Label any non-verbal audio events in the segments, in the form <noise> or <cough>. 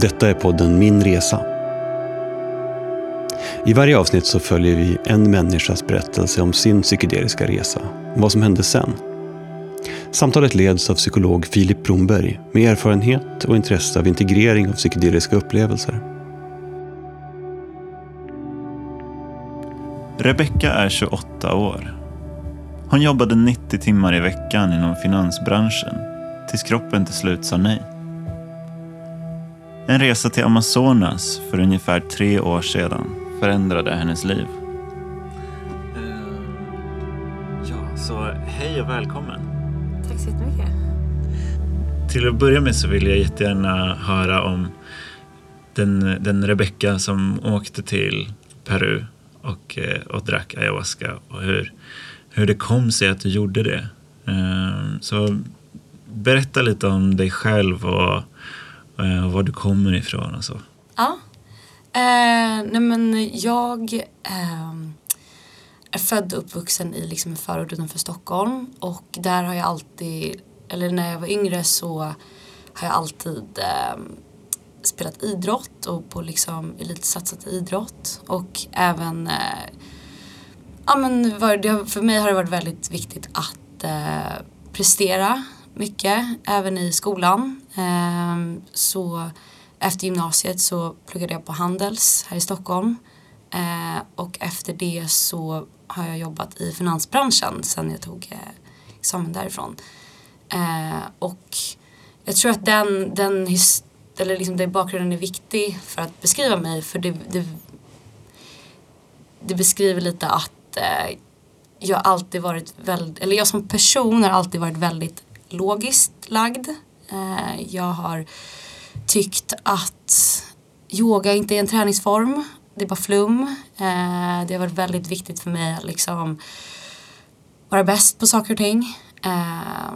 Detta är podden Min Resa. I varje avsnitt så följer vi en människas berättelse om sin psykedeliska resa och vad som hände sen. Samtalet leds av psykolog Filip Bromberg med erfarenhet och intresse av integrering av psykedeliska upplevelser. Rebecka är 28 år. Hon jobbade 90 timmar i veckan inom finansbranschen tills kroppen till slut sa nej. En resa till Amazonas för ungefär tre år sedan förändrade hennes liv. Ja, så hej och välkommen. Tack så jättemycket. Till att börja med så vill jag jättegärna höra om den, den Rebecka som åkte till Peru och, eh, och drack ayahuasca och hur, hur det kom sig att du gjorde det. Ehm, Så berätta lite om dig själv och, eh, Eh, och var du kommer ifrån och så. Ja. Eh, nej men jag eh, är född och uppvuxen i liksom en förort utanför Stockholm och där har jag alltid, eller när jag var yngre så har jag alltid eh, spelat idrott och på liksom elitsatsat i idrott och även eh, ja men var, för mig har det varit väldigt viktigt att eh, prestera mycket även i skolan. Ehm, så efter gymnasiet så pluggade jag på Handels här i Stockholm. Ehm, och efter det så har jag jobbat i finansbranschen sen jag tog eh, examen därifrån. Ehm, och jag tror att den, den, eller liksom den bakgrunden är viktig för att beskriva mig för det, det, det beskriver lite att eh, jag alltid varit väldigt, eller jag som person har alltid varit väldigt logiskt lagd. Eh, jag har tyckt att yoga inte är en träningsform. Det är bara flum. Eh, det har varit väldigt viktigt för mig att liksom vara bäst på saker och ting. Eh,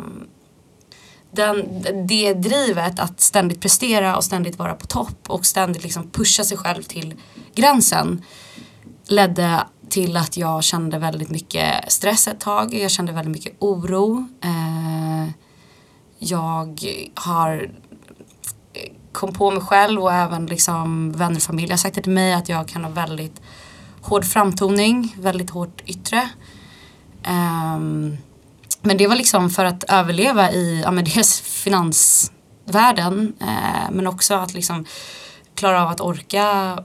den, det drivet att ständigt prestera och ständigt vara på topp och ständigt liksom pusha sig själv till gränsen ledde till att jag kände väldigt mycket stress ett tag. Jag kände väldigt mycket oro. Eh, jag har eh, kom på mig själv och även liksom vänner och familj har sagt det till mig att jag kan ha väldigt hård framtoning, väldigt hårt yttre. Um, men det var liksom för att överleva i ja, men dels finansvärlden eh, men också att liksom klara av att orka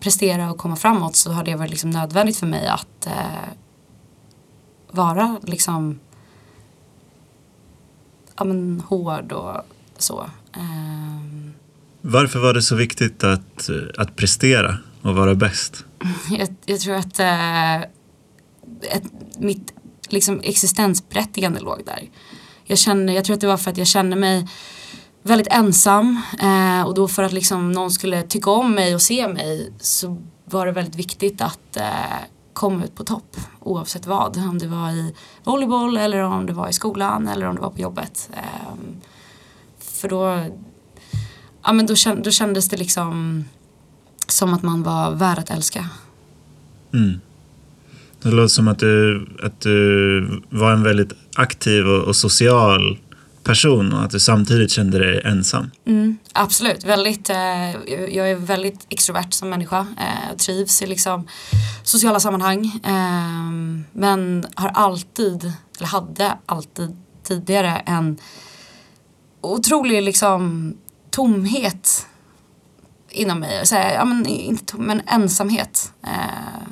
prestera och komma framåt så har det varit liksom nödvändigt för mig att eh, vara liksom ja, men hård och så. Ehm, Varför var det så viktigt att, att prestera och vara bäst? <laughs> jag, jag tror att eh, ett, mitt liksom, existensberättigande låg där. Jag, känner, jag tror att det var för att jag kände mig väldigt ensam eh, och då för att liksom, någon skulle tycka om mig och se mig så var det väldigt viktigt att eh, kom ut på topp oavsett vad. Om det var i volleyboll eller om det var i skolan eller om det var på jobbet. Ehm, för då, ja, men då, då kändes det liksom som att man var värd att älska. Mm. Det låter som att du, att du var en väldigt aktiv och, och social person och att du samtidigt kände dig ensam. Mm, absolut, väldigt, eh, jag är väldigt extrovert som människa. Eh, trivs i liksom sociala sammanhang. Eh, men har alltid, eller hade alltid tidigare en otrolig liksom tomhet inom mig. Så här, ja, men, inte tom, men ensamhet. Eh,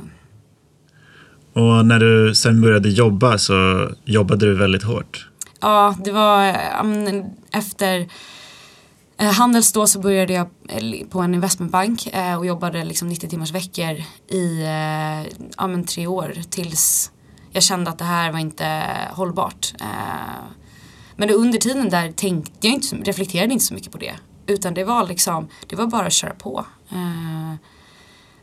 Och när du sen började jobba så jobbade du väldigt hårt. Ja, det var efter eh, Handels då så började jag eh, på en investmentbank eh, och jobbade liksom 90 timmars veckor i ja, men tre år tills jag kände att det här var inte hållbart. Men under tiden där tänkte jag inte, reflekterade inte så mycket på det. Utan det var liksom, det var bara att köra på.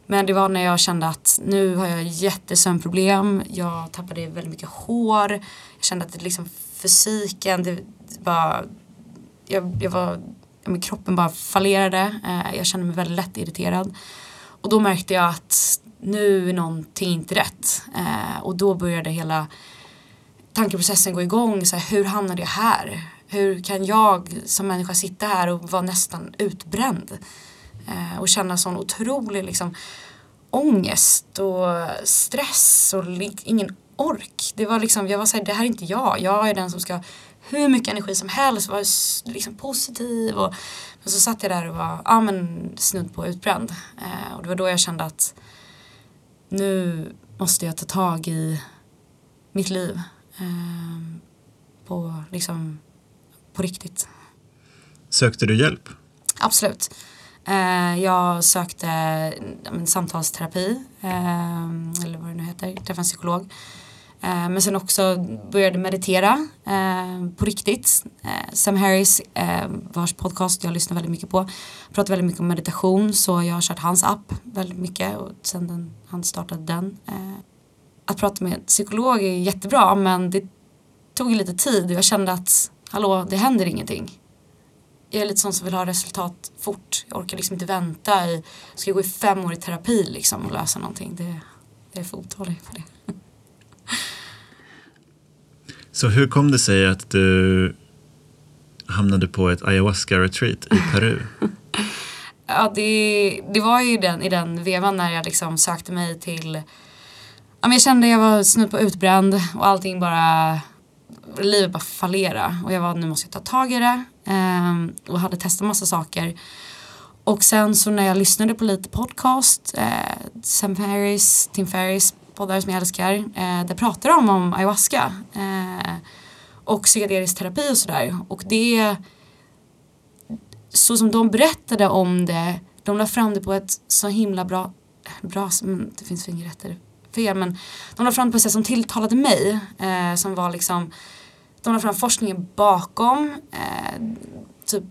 Men det var när jag kände att nu har jag jättesömnproblem. Jag tappade väldigt mycket hår. Jag kände att det liksom fysiken, det bara, jag, jag var, ja, men kroppen bara fallerade. Eh, jag kände mig väldigt lätt irriterad. Och då märkte jag att nu är någonting inte rätt. Eh, och då började hela tankeprocessen gå igång. Så här, hur hamnade jag här? Hur kan jag som människa sitta här och vara nästan utbränd? Eh, och känna sån otrolig liksom, ångest och stress och ingen ork. Det var liksom, jag var såhär, det här är inte jag. Jag är den som ska hur mycket energi som helst, vara liksom positiv. Och, men så satt jag där och var ja, men, snudd på utbränd. Eh, och det var då jag kände att nu måste jag ta tag i mitt liv. Eh, på, liksom, på riktigt. Sökte du hjälp? Absolut. Eh, jag sökte en samtalsterapi, eh, eller vad det nu heter, träffade en psykolog. Eh, men sen också började meditera eh, på riktigt. Eh, Sam Harris, eh, vars podcast jag lyssnar väldigt mycket på, pratar väldigt mycket om meditation så jag har kört hans app väldigt mycket och sen den, han startade den. Att prata med en psykolog är jättebra men det tog lite tid och jag kände att hallå, det händer ingenting jag är lite sån som vill ha resultat fort. Jag orkar liksom inte vänta i, ska jag gå i fem år i terapi liksom och lösa någonting. Det, jag är för otålig för det. Så hur kom det sig att du hamnade på ett ayahuasca-retreat i Peru? <laughs> ja, det, det var ju den, i den vevan när jag liksom sökte mig till ja, men jag kände jag var snudd på utbränd och allting bara livet bara fallera och jag var nu måste jag ta tag i det ehm, och hade testat massa saker och sen så när jag lyssnade på lite podcast eh, Sam Ferris, Tim Ferris poddar som jag älskar eh, där pratar de om ayahuasca eh, och psykedelisk terapi och sådär. Och det så som de berättade om det de la fram det på ett så himla bra bra, mm, det finns inget rätt fel men de la fram det på ett sätt som tilltalade mig eh, som var liksom de la fram forskningen bakom eh, typ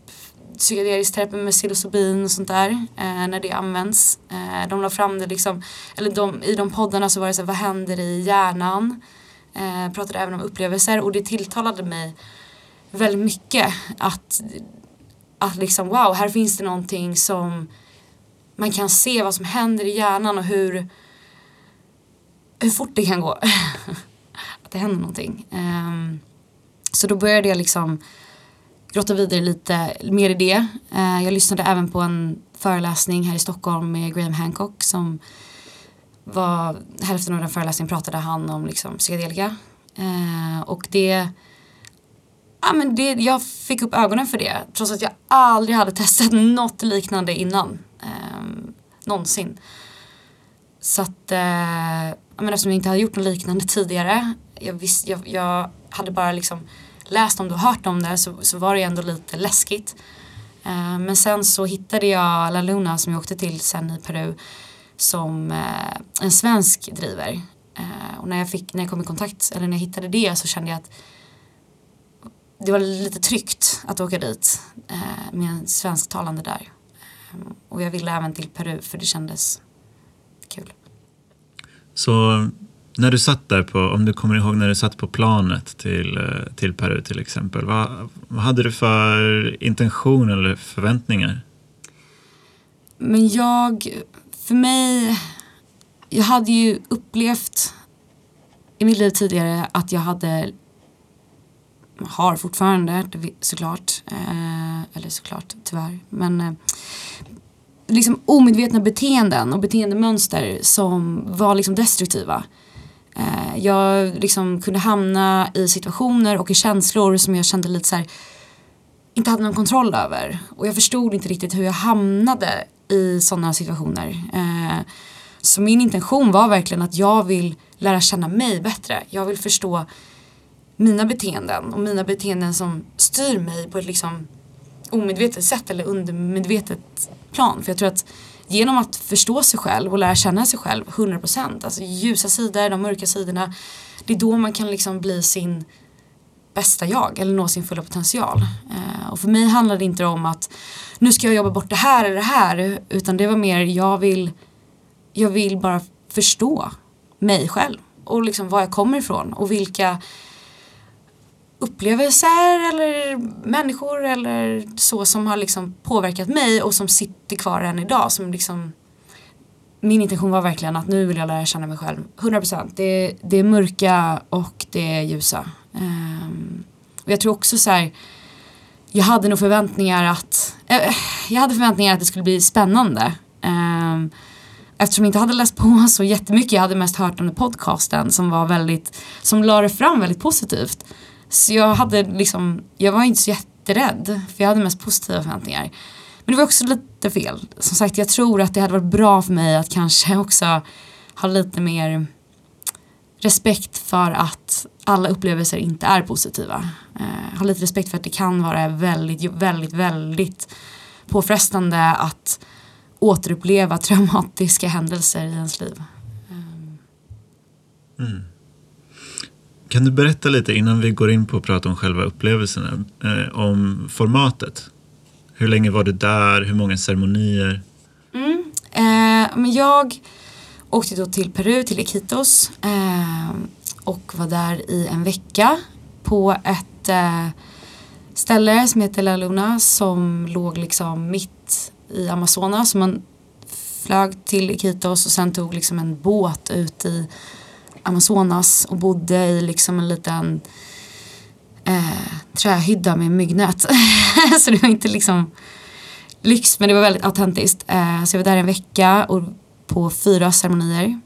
psykedelisk terapi med psilocybin och sånt där eh, när det används. Eh, de la fram det liksom, eller de, i de poddarna så var det så här, vad händer i hjärnan? Eh, pratade även om upplevelser och det tilltalade mig väldigt mycket att, att liksom wow, här finns det någonting som man kan se vad som händer i hjärnan och hur, hur fort det kan gå. <laughs> att det händer någonting. Ehm, så då började jag liksom grotta vidare lite mer i det. Eh, jag lyssnade även på en föreläsning här i Stockholm med Graham Hancock som var, hälften av den föreläsningen pratade han om liksom psykedelika. Eh, och det, ja men det, jag fick upp ögonen för det trots att jag aldrig hade testat <laughs> något liknande innan. Eh, någonsin. Så att, eh, ja men eftersom jag inte hade gjort något liknande tidigare, jag, visst, jag, jag hade bara liksom läst om det och hört om det så, så var det ändå lite läskigt. Eh, men sen så hittade jag La Luna som jag åkte till sen i Peru som eh, en svensk driver. Eh, och när jag, fick, när jag kom i kontakt, eller när jag hittade det så kände jag att det var lite tryggt att åka dit eh, med en svensktalande där. Eh, och jag ville även till Peru för det kändes kul. Så när du satt där på, om du kommer ihåg när du satt på planet till, eh, till Peru till exempel, vad, vad hade du för intention eller förväntningar? Men jag, för mig, jag hade ju upplevt i mitt liv tidigare att jag hade har fortfarande såklart, eh, eller såklart tyvärr, men eh, liksom omedvetna beteenden och beteendemönster som var liksom destruktiva. Eh, jag liksom kunde hamna i situationer och i känslor som jag kände lite så här, inte hade någon kontroll över. Och jag förstod inte riktigt hur jag hamnade i sådana situationer. Eh, så min intention var verkligen att jag vill lära känna mig bättre. Jag vill förstå mina beteenden och mina beteenden som styr mig på ett liksom omedvetet sätt eller undermedvetet plan. För jag tror att genom att förstå sig själv och lära känna sig själv 100% alltså ljusa sidor, de mörka sidorna det är då man kan liksom bli sin bästa jag eller nå sin fulla potential. Eh, och för mig handlade det inte om att nu ska jag jobba bort det här eller det här utan det var mer jag vill jag vill bara förstå mig själv och liksom var jag kommer ifrån och vilka upplevelser eller människor eller så som har liksom påverkat mig och som sitter kvar än idag. Som liksom, min intention var verkligen att nu vill jag lära känna mig själv 100%. Det, det är mörka och det är ljusa. Um, och jag tror också så här, jag hade nog förväntningar att, äh, jag hade förväntningar att det skulle bli spännande. Um, eftersom jag inte hade läst på <laughs> så jättemycket, jag hade mest hört om podcasten som var väldigt, som la det fram väldigt positivt. Så jag hade liksom, jag var inte så jätterädd för jag hade mest positiva förväntningar. Men det var också lite fel. Som sagt, jag tror att det hade varit bra för mig att kanske <laughs> också ha lite mer respekt för att alla upplevelser inte är positiva. Eh, ha lite respekt för att det kan vara väldigt, väldigt, väldigt påfrestande att återuppleva <laughs> traumatiska händelser i ens liv. Ehm. Mm. Kan du berätta lite innan vi går in på att prata om själva upplevelserna, eh, om formatet? Hur länge var du där? Hur många ceremonier? Mm. Eh, men jag åkte då till Peru, till Iquitos eh, och var där i en vecka på ett eh, ställe som heter La Luna som låg liksom mitt i Amazonas. Så man flög till Iquitos och sen tog liksom en båt ut i Amazonas och bodde i liksom en liten eh, trähydda med myggnät. <laughs> så det var inte liksom lyx men det var väldigt autentiskt. Eh, så jag var där en vecka och på fyra ceremonier.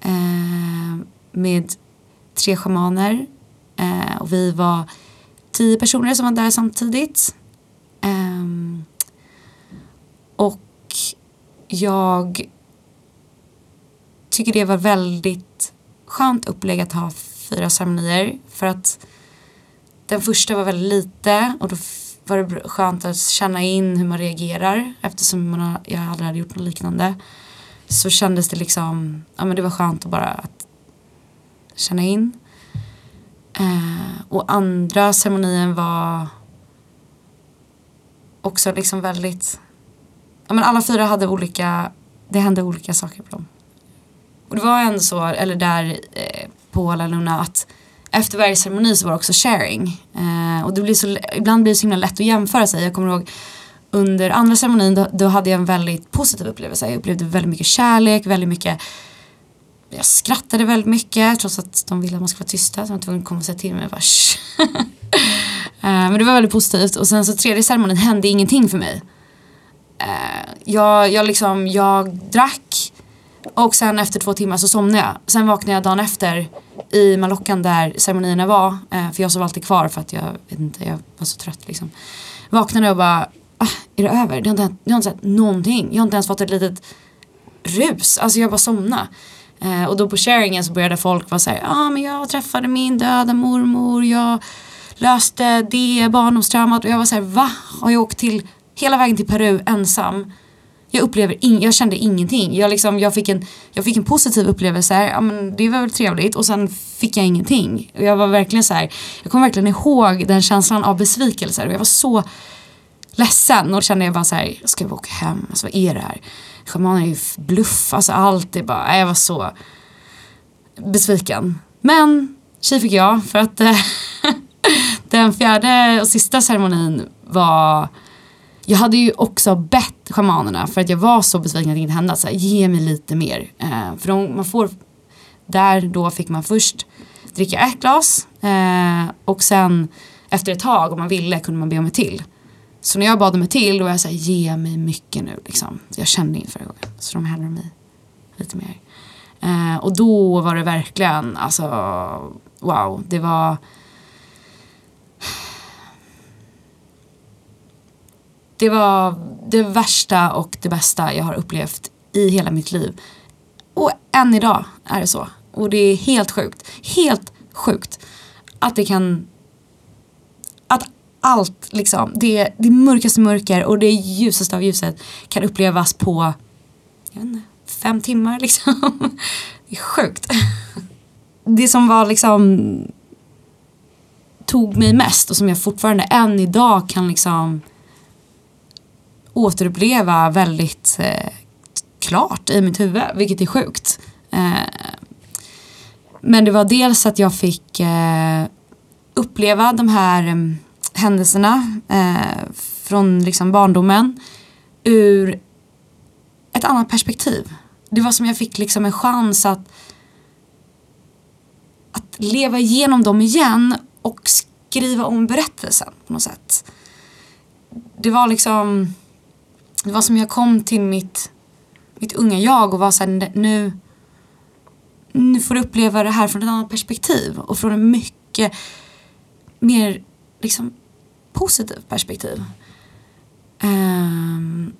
Eh, med tre schamaner. Eh, och vi var tio personer som var där samtidigt. Eh, och jag tycker det var väldigt skönt upplägg att ha fyra ceremonier. För att den första var väldigt lite och då var det skönt att känna in hur man reagerar eftersom man har, jag aldrig hade gjort något liknande. Så kändes det liksom, ja men det var skönt att bara att känna in. Eh, och andra ceremonin var också liksom väldigt, ja men alla fyra hade olika, det hände olika saker på dem. Och det var ändå så, eller där eh, på La Luna att efter varje ceremoni så var det också sharing. Eh, och det blir så, ibland blir det så himla lätt att jämföra sig. Jag kommer ihåg under andra ceremonin då, då, hade jag en väldigt positiv upplevelse. Jag upplevde väldigt mycket kärlek, väldigt mycket jag skrattade väldigt mycket trots att de ville att man skulle vara tysta. Så jag var tvungen att komma och säga till mig. Bara, <laughs> eh, men det var väldigt positivt. Och sen så tredje ceremonin hände ingenting för mig. Eh, jag, jag, liksom, jag drack och sen efter två timmar så somnade jag. Sen vaknade jag dagen efter i Malockan där ceremonierna var. Eh, för jag sov alltid kvar för att jag, vet inte, jag var så trött liksom. Vaknade och bara, ah, är det över? Det har, inte, det har inte sett någonting. Jag har inte ens fått ett litet rus. Alltså jag bara somnade. Eh, och då på sharingen så började folk vara såhär, ja ah, men jag träffade min döda mormor, jag löste det barndomstraumat och jag var såhär, va? Har jag åkt till hela vägen till Peru ensam? Jag upplever in, jag kände ingenting. Jag, liksom, jag, fick en, jag fick en positiv upplevelse, ja, men det var väl trevligt och sen fick jag ingenting. Och jag var verkligen så här, jag kommer verkligen ihåg den känslan av besvikelse och jag var så ledsen och kände jag bara så här, ska jag åka hem? Alltså vad är det här? Schamaner är ju bluff, alltså allt är bara, jag var så besviken. Men tjej fick jag för att eh, <laughs> den fjärde och sista ceremonin var jag hade ju också bett schamanerna för att jag var så besviken att det inte hände. Så här, ge mig lite mer. Eh, för de, man får, där då fick man först dricka ett glas eh, och sen efter ett tag om man ville kunde man be om ett till. Så när jag bad om ett till då var jag såhär, ge mig mycket nu liksom. Jag kände inför förra gången. Så de hällde mig lite mer. Eh, och då var det verkligen, alltså wow, det var Det var det värsta och det bästa jag har upplevt i hela mitt liv. Och än idag är det så. Och det är helt sjukt, helt sjukt att det kan att allt liksom, det, det mörkaste mörker och det ljusaste av ljuset kan upplevas på jag vet inte, fem timmar liksom. <laughs> Det är sjukt. Det som var liksom tog mig mest och som jag fortfarande än idag kan liksom återuppleva väldigt eh, klart i mitt huvud, vilket är sjukt. Eh, men det var dels att jag fick eh, uppleva de här mm, händelserna eh, från liksom barndomen ur ett annat perspektiv. Det var som jag fick liksom en chans att, att leva igenom dem igen och skriva om berättelsen på något sätt. det var liksom, det var som jag kom till mitt, mitt unga jag och var såhär nu, nu får du uppleva det här från ett annat perspektiv och från ett mycket mer liksom positivt perspektiv. Um,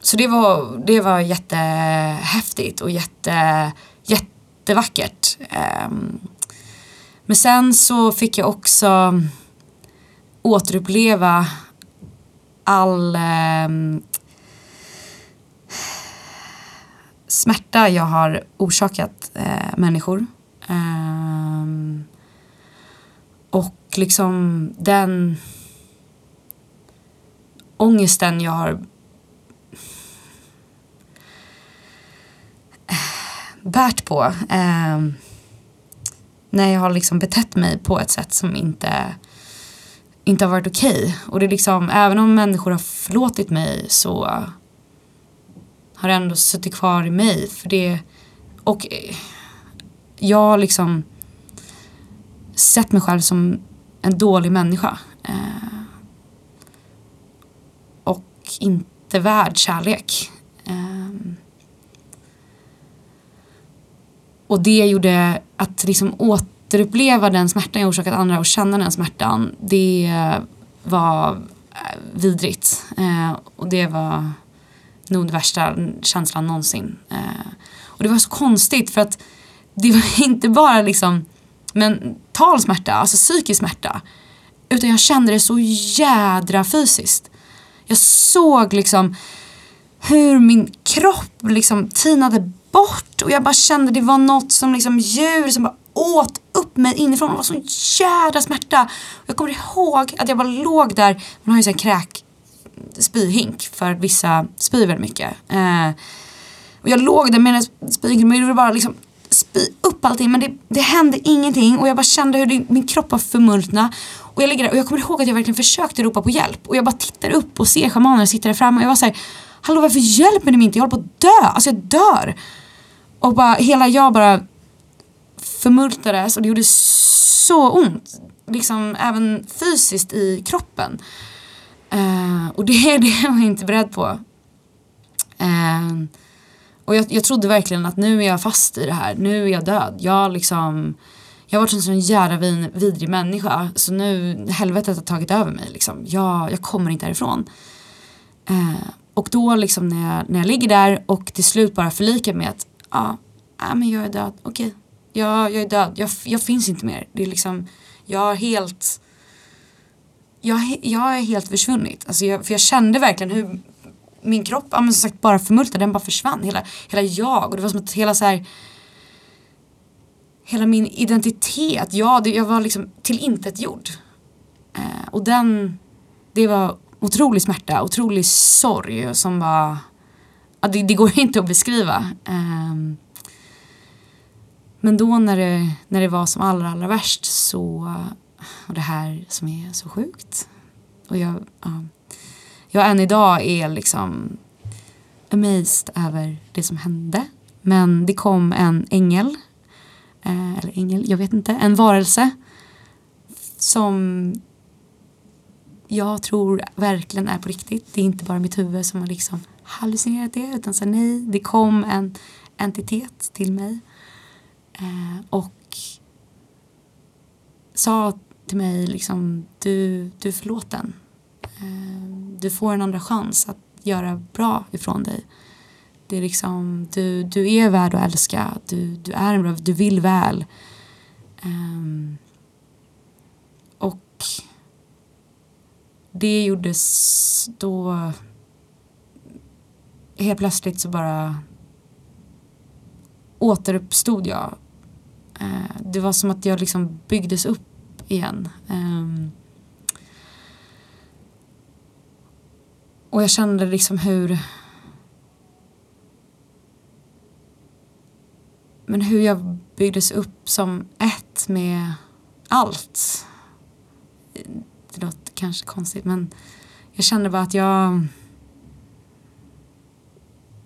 så det var, det var jättehäftigt och jätte, jättevackert. Um, men sen så fick jag också återuppleva all um, smärta jag har orsakat eh, människor. Um, och liksom den ångesten jag har eh, bärt på. Eh, när jag har liksom betett mig på ett sätt som inte, inte har varit okej. Okay. Och det är liksom, även om människor har förlåtit mig så har ändå suttit kvar i mig. För det, och eh, jag har liksom sett mig själv som en dålig människa. Eh, och inte värd kärlek. Eh, och det gjorde att liksom återuppleva den smärtan jag orsakat andra och känna den smärtan. Det var eh, vidrigt. Eh, och det var nog den värsta känslan någonsin. Eh, och det var så konstigt för att det var <laughs> inte bara liksom mental smärta, alltså psykisk smärta. Utan jag kände det så jädra fysiskt. Jag såg liksom hur min kropp liksom tinade bort och jag bara kände det var något som liksom djur som bara åt upp mig inifrån. Det var sån jädra smärta. Jag kommer ihåg att jag bara låg där, man har ju sån kräk spyhink för vissa spyr väldigt mycket. Eh, och jag låg där med en spyhink och jag ville bara liksom spy upp allting men det, det hände ingenting och jag bara kände hur det, min kropp var förmultna. Och jag ligger där och jag kommer ihåg att jag verkligen försökte ropa på hjälp och jag bara tittar upp och ser schamanen sitta där framme och jag var såhär Hallå varför hjälper ni mig inte? Jag håller på att dö, alltså jag dör. Och bara hela jag bara förmultades och det gjorde så ont. Liksom även fysiskt i kroppen. Uh, och det, är det jag inte beredd på. Uh, och jag, jag trodde verkligen att nu är jag fast i det här. Nu är jag död. Jag liksom jag har varit en sån jävla vin, vidrig människa så nu helvetet har tagit över mig liksom. Jag, jag kommer inte härifrån. Uh, och då liksom när jag, när jag ligger där och till slut bara förlikar med att ja, äh, men jag är död, okej. Okay. Jag, jag är död, jag, jag finns inte mer. Det är liksom, jag har helt, jag, jag är helt försvunnit. Alltså jag, för jag kände verkligen hur min kropp, ja, men som sagt bara förmultnade, den bara försvann. Hela, hela jag och det var som att hela så här, hela min identitet, ja, det, jag var liksom tillintetgjord. Eh, och den, det var otrolig smärta, otrolig sorg som var, ja, det, det går inte att beskriva. Eh, men då när det, när det var som allra, allra värst så, och det här som är så sjukt. Och jag, ja, jag än idag är liksom amazed över det som hände. Men det kom en ängel, eh, eller ängel, jag vet inte, en varelse som jag tror verkligen är på riktigt. Det är inte bara mitt huvud som har liksom hallucinerat det utan så nej, det kom en entitet till mig eh, och sa till mig liksom du, du är förlåten. Ehm, du får en andra chans att göra bra ifrån dig. Det är liksom, du, du är värd att älska, du, du är en bra, du vill väl. Um, och det gjordes då helt plötsligt så bara återuppstod jag. Ehm, det var som att jag liksom byggdes upp igen. Um, och jag kände liksom hur men hur jag byggdes upp som ett med allt. Det låter kanske konstigt men jag kände bara att jag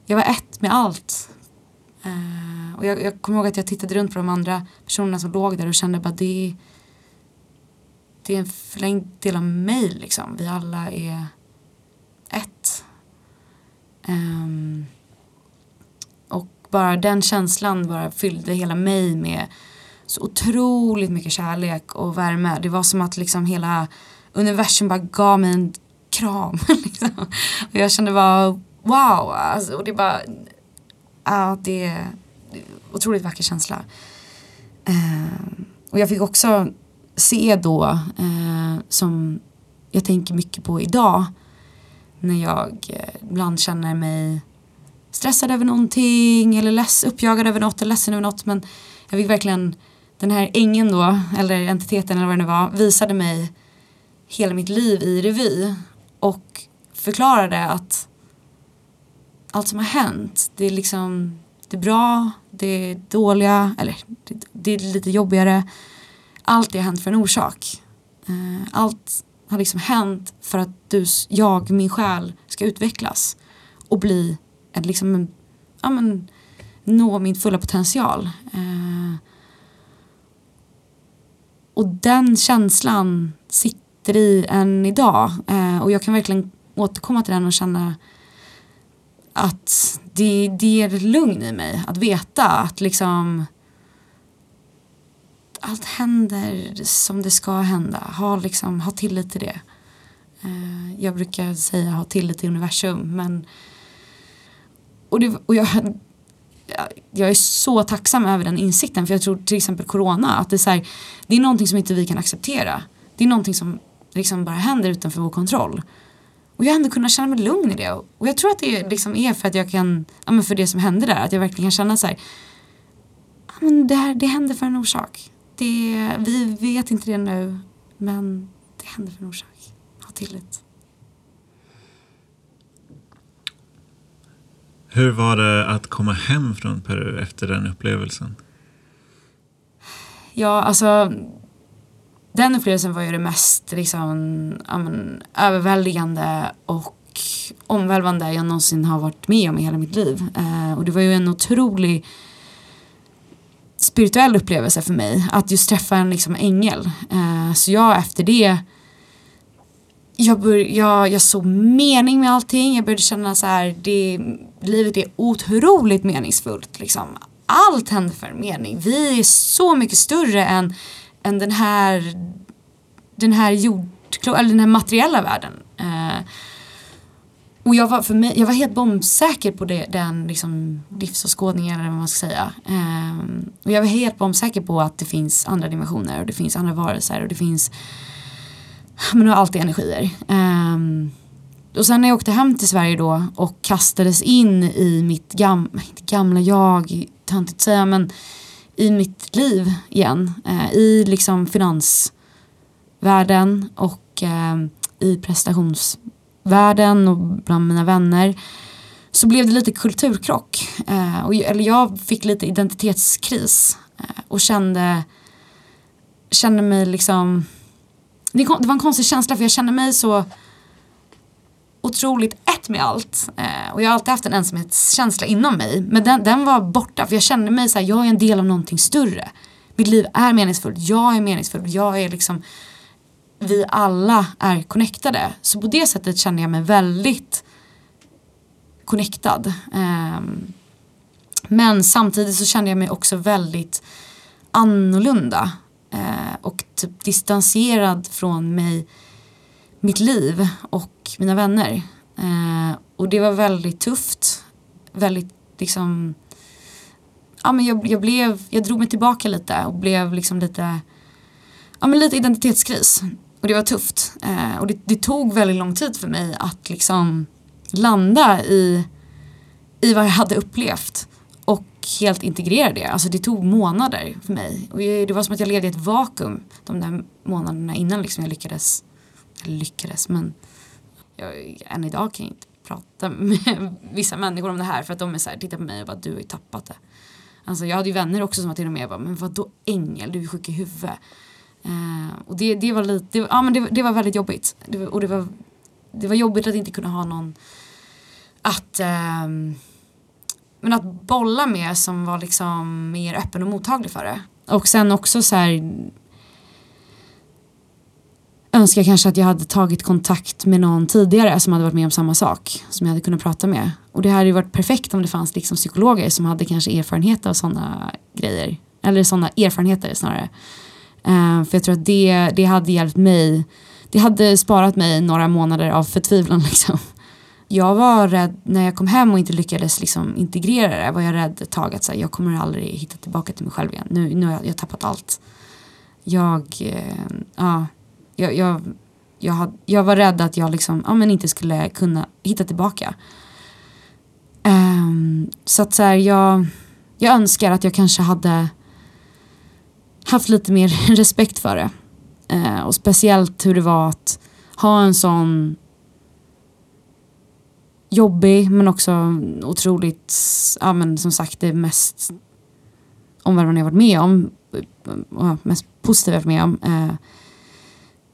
jag var ett med allt. Uh, och jag, jag kommer ihåg att jag tittade runt på de andra personerna som låg där och kände bara det det är en förlängd del av mig liksom. Vi alla är Ehm, och bara den känslan bara fyllde hela mig med så otroligt mycket kärlek och värme. Det var som att liksom hela universum bara gav mig en kram. <laughs> Liksom. Och jag kände bara wow. Alltså, och det bara, ja det är otroligt vacker känsla. Um, och jag fick också se då, eh, som jag tänker mycket på idag, när jag eh, ibland känner mig stressad över någonting eller less, uppjagad över något eller ledsen över något. Men jag fick verkligen, den här ängeln då, eller entiteten eller vad det nu var, visade mig hela mitt liv i revy och förklarade att allt som har hänt, det är liksom det är bra, det är dåliga, eller det, det är lite jobbigare. Allt det har hänt för en orsak. Eh, allt har liksom hänt för att du, jag, min själ ska utvecklas och bli en, liksom en, ja men, nå min fulla potential. Eh, och den känslan sitter i en idag eh, och jag kan verkligen återkomma till den och känna att det, det ger ett lugn i mig att veta att liksom allt händer som det ska hända. Ha, liksom, ha tillit till det. Eh, jag brukar säga ha tillit till universum men och, det, och jag, jag är så tacksam över den insikten för jag tror till exempel corona att det är, så här, det är någonting som inte vi kan acceptera. Det är någonting som liksom bara händer utanför vår kontroll. Och jag har ändå kunnat känna mig lugn i det. Och jag tror att det liksom är för att jag kan, ja men för det som hände där, att jag verkligen kan känna så här, ja men det här, det händer för en orsak. Det, vi vet inte det nu, men det händer för en orsak. Ha tillit. Hur var det att komma hem från Peru efter den upplevelsen? Ja, alltså den upplevelsen var ju det mest liksom, men, överväldigande och omvälvande jag någonsin har varit med om i hela mitt liv. Eh, och det var ju en otrolig spirituell upplevelse för mig att just träffa en liksom ängel. Eh, så jag efter det jag, bör, jag, jag såg mening med allting. Jag började känna så här, det, livet är otroligt meningsfullt. Liksom. Allt händer för en mening. Vi är så mycket större än än den här, den här jordklo, eller den här materiella världen. Eh, och jag var, för mig, jag var helt bombsäker på det, den liksom livsåskådningen eller vad man ska säga. Um, och jag var helt bombsäker på att det finns andra dimensioner och det finns andra varelser och det finns men det alltid energier. Um, och sen när jag åkte hem till Sverige då och kastades in i mitt gam, gamla jag, töntigt att säga men i mitt liv igen. Uh, I liksom finansvärlden och uh, i världen och bland mina vänner. Så blev det lite kulturkrock. Eh, och, eller jag fick lite identitetskris eh, och kände, kände mig liksom det, det var en konstig känsla för jag kände mig så otroligt ett med allt. Eh, och jag har alltid haft en ensamhetskänsla inom mig. Men den, den var borta för jag kände mig så här, jag är en del av någonting större. Mitt liv är meningsfullt, jag är meningsfull, jag är liksom vi alla är connectade. Så på det sättet kände jag mig väldigt connectad. Ehm, men samtidigt så kände jag mig också väldigt annorlunda eh, och typ distanserad från mig mitt liv och mina vänner. Eh, och det var väldigt tufft. Väldigt liksom ja men jag, jag blev, jag drog mig tillbaka lite och blev liksom lite ja men lite identitetskris. Och det var tufft. Eh, och det, det, tog väldigt lång tid för mig att liksom landa i, i vad jag hade upplevt och helt integrera det. Alltså det tog månader för mig. Och det var som att jag levde i ett vakuum de där månaderna innan liksom jag lyckades Eller lyckades men jag, än idag kan jag inte prata med <laughs> vissa människor om det här för att de är så här, tittar på mig och bara du har ju tappat det. Alltså jag hade ju vänner också som var till och med bara, men vadå ängel, du är sjuk i huvudet. Uh, och det, det var lite, det, ja men det, det var väldigt jobbigt. Det, och det var, det var jobbigt att inte kunna ha någon att um, men att bolla med som var liksom mer öppen och mottaglig för det. Och sen också så här önskar kanske att jag hade tagit kontakt med någon tidigare som hade varit med om samma sak. Som jag hade kunnat prata med. Och det hade ju varit perfekt om det fanns liksom psykologer som hade kanske erfarenhet av sådana grejer. Eller sådana erfarenheter snarare. Uh, för jag tror att det, det hade hjälpt mig. Det hade sparat mig några månader av förtvivlan <laughs> liksom. Jag var rädd när jag kom hem och inte lyckades liksom integrera det. Var jag rädd ett tag att så här, jag kommer aldrig hitta tillbaka till mig själv igen. Nu, nu har jag, jag tappat allt. Jag, uh, ja jag, jag, jag, had, jag var rädd att jag liksom, ja, men inte skulle kunna hitta tillbaka. Um, så att så här, jag, jag önskar att jag kanske hade haft lite mer <laughs> respekt för det. Eh, och speciellt hur det var att ha en sån jobbig men också otroligt, ja men som sagt det mest omvälvande jag varit med om, mest positiva jag varit med om. Eh,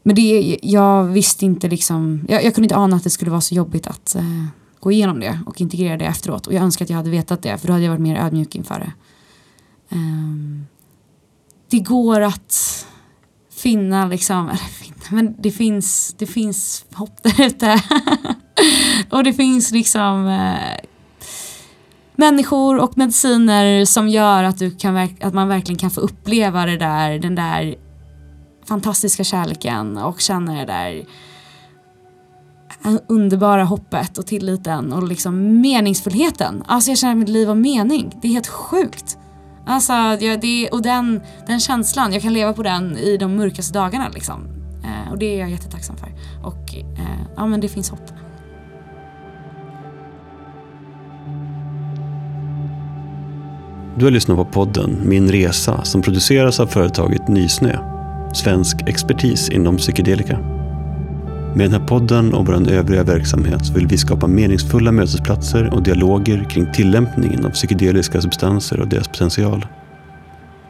men det, jag visste inte liksom, jag, jag, kunde inte ana att det skulle vara så jobbigt att eh, gå igenom det och integrera det efteråt. Och jag önskar att jag hade vetat det för då hade jag varit mer ödmjuk inför det. Um, det går att finna liksom, eller men det finns, det finns hopp där ute. <laughs> och det finns liksom eh, människor och mediciner som gör att, du kan, att man verkligen kan få uppleva det där, den där fantastiska kärleken och känna det där underbara hoppet och tilliten och liksom meningsfullheten. Alltså jag känner att mitt liv har mening. Det är helt sjukt. Alltså, ja, det, och den, den känslan, jag kan leva på den i de mörkaste dagarna liksom. Eh, och det är jag jättetacksam för. Och eh, ja men det finns hopp. Du har lyssnat på podden Min Resa som produceras av företaget Nysnö svensk expertis inom psykedelika. Med den här podden och vår övriga verksamhet vill vi skapa meningsfulla mötesplatser och dialoger kring tillämpningen av psykedeliska substanser och deras potential.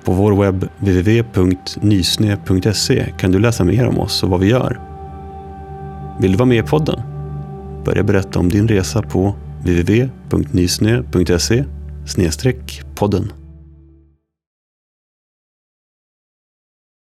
På vår webb www.nysne.se kan du läsa mer om oss och vad vi gör. Vill du vara med i podden? Börja berätta om din resa på www.nysne.se podden.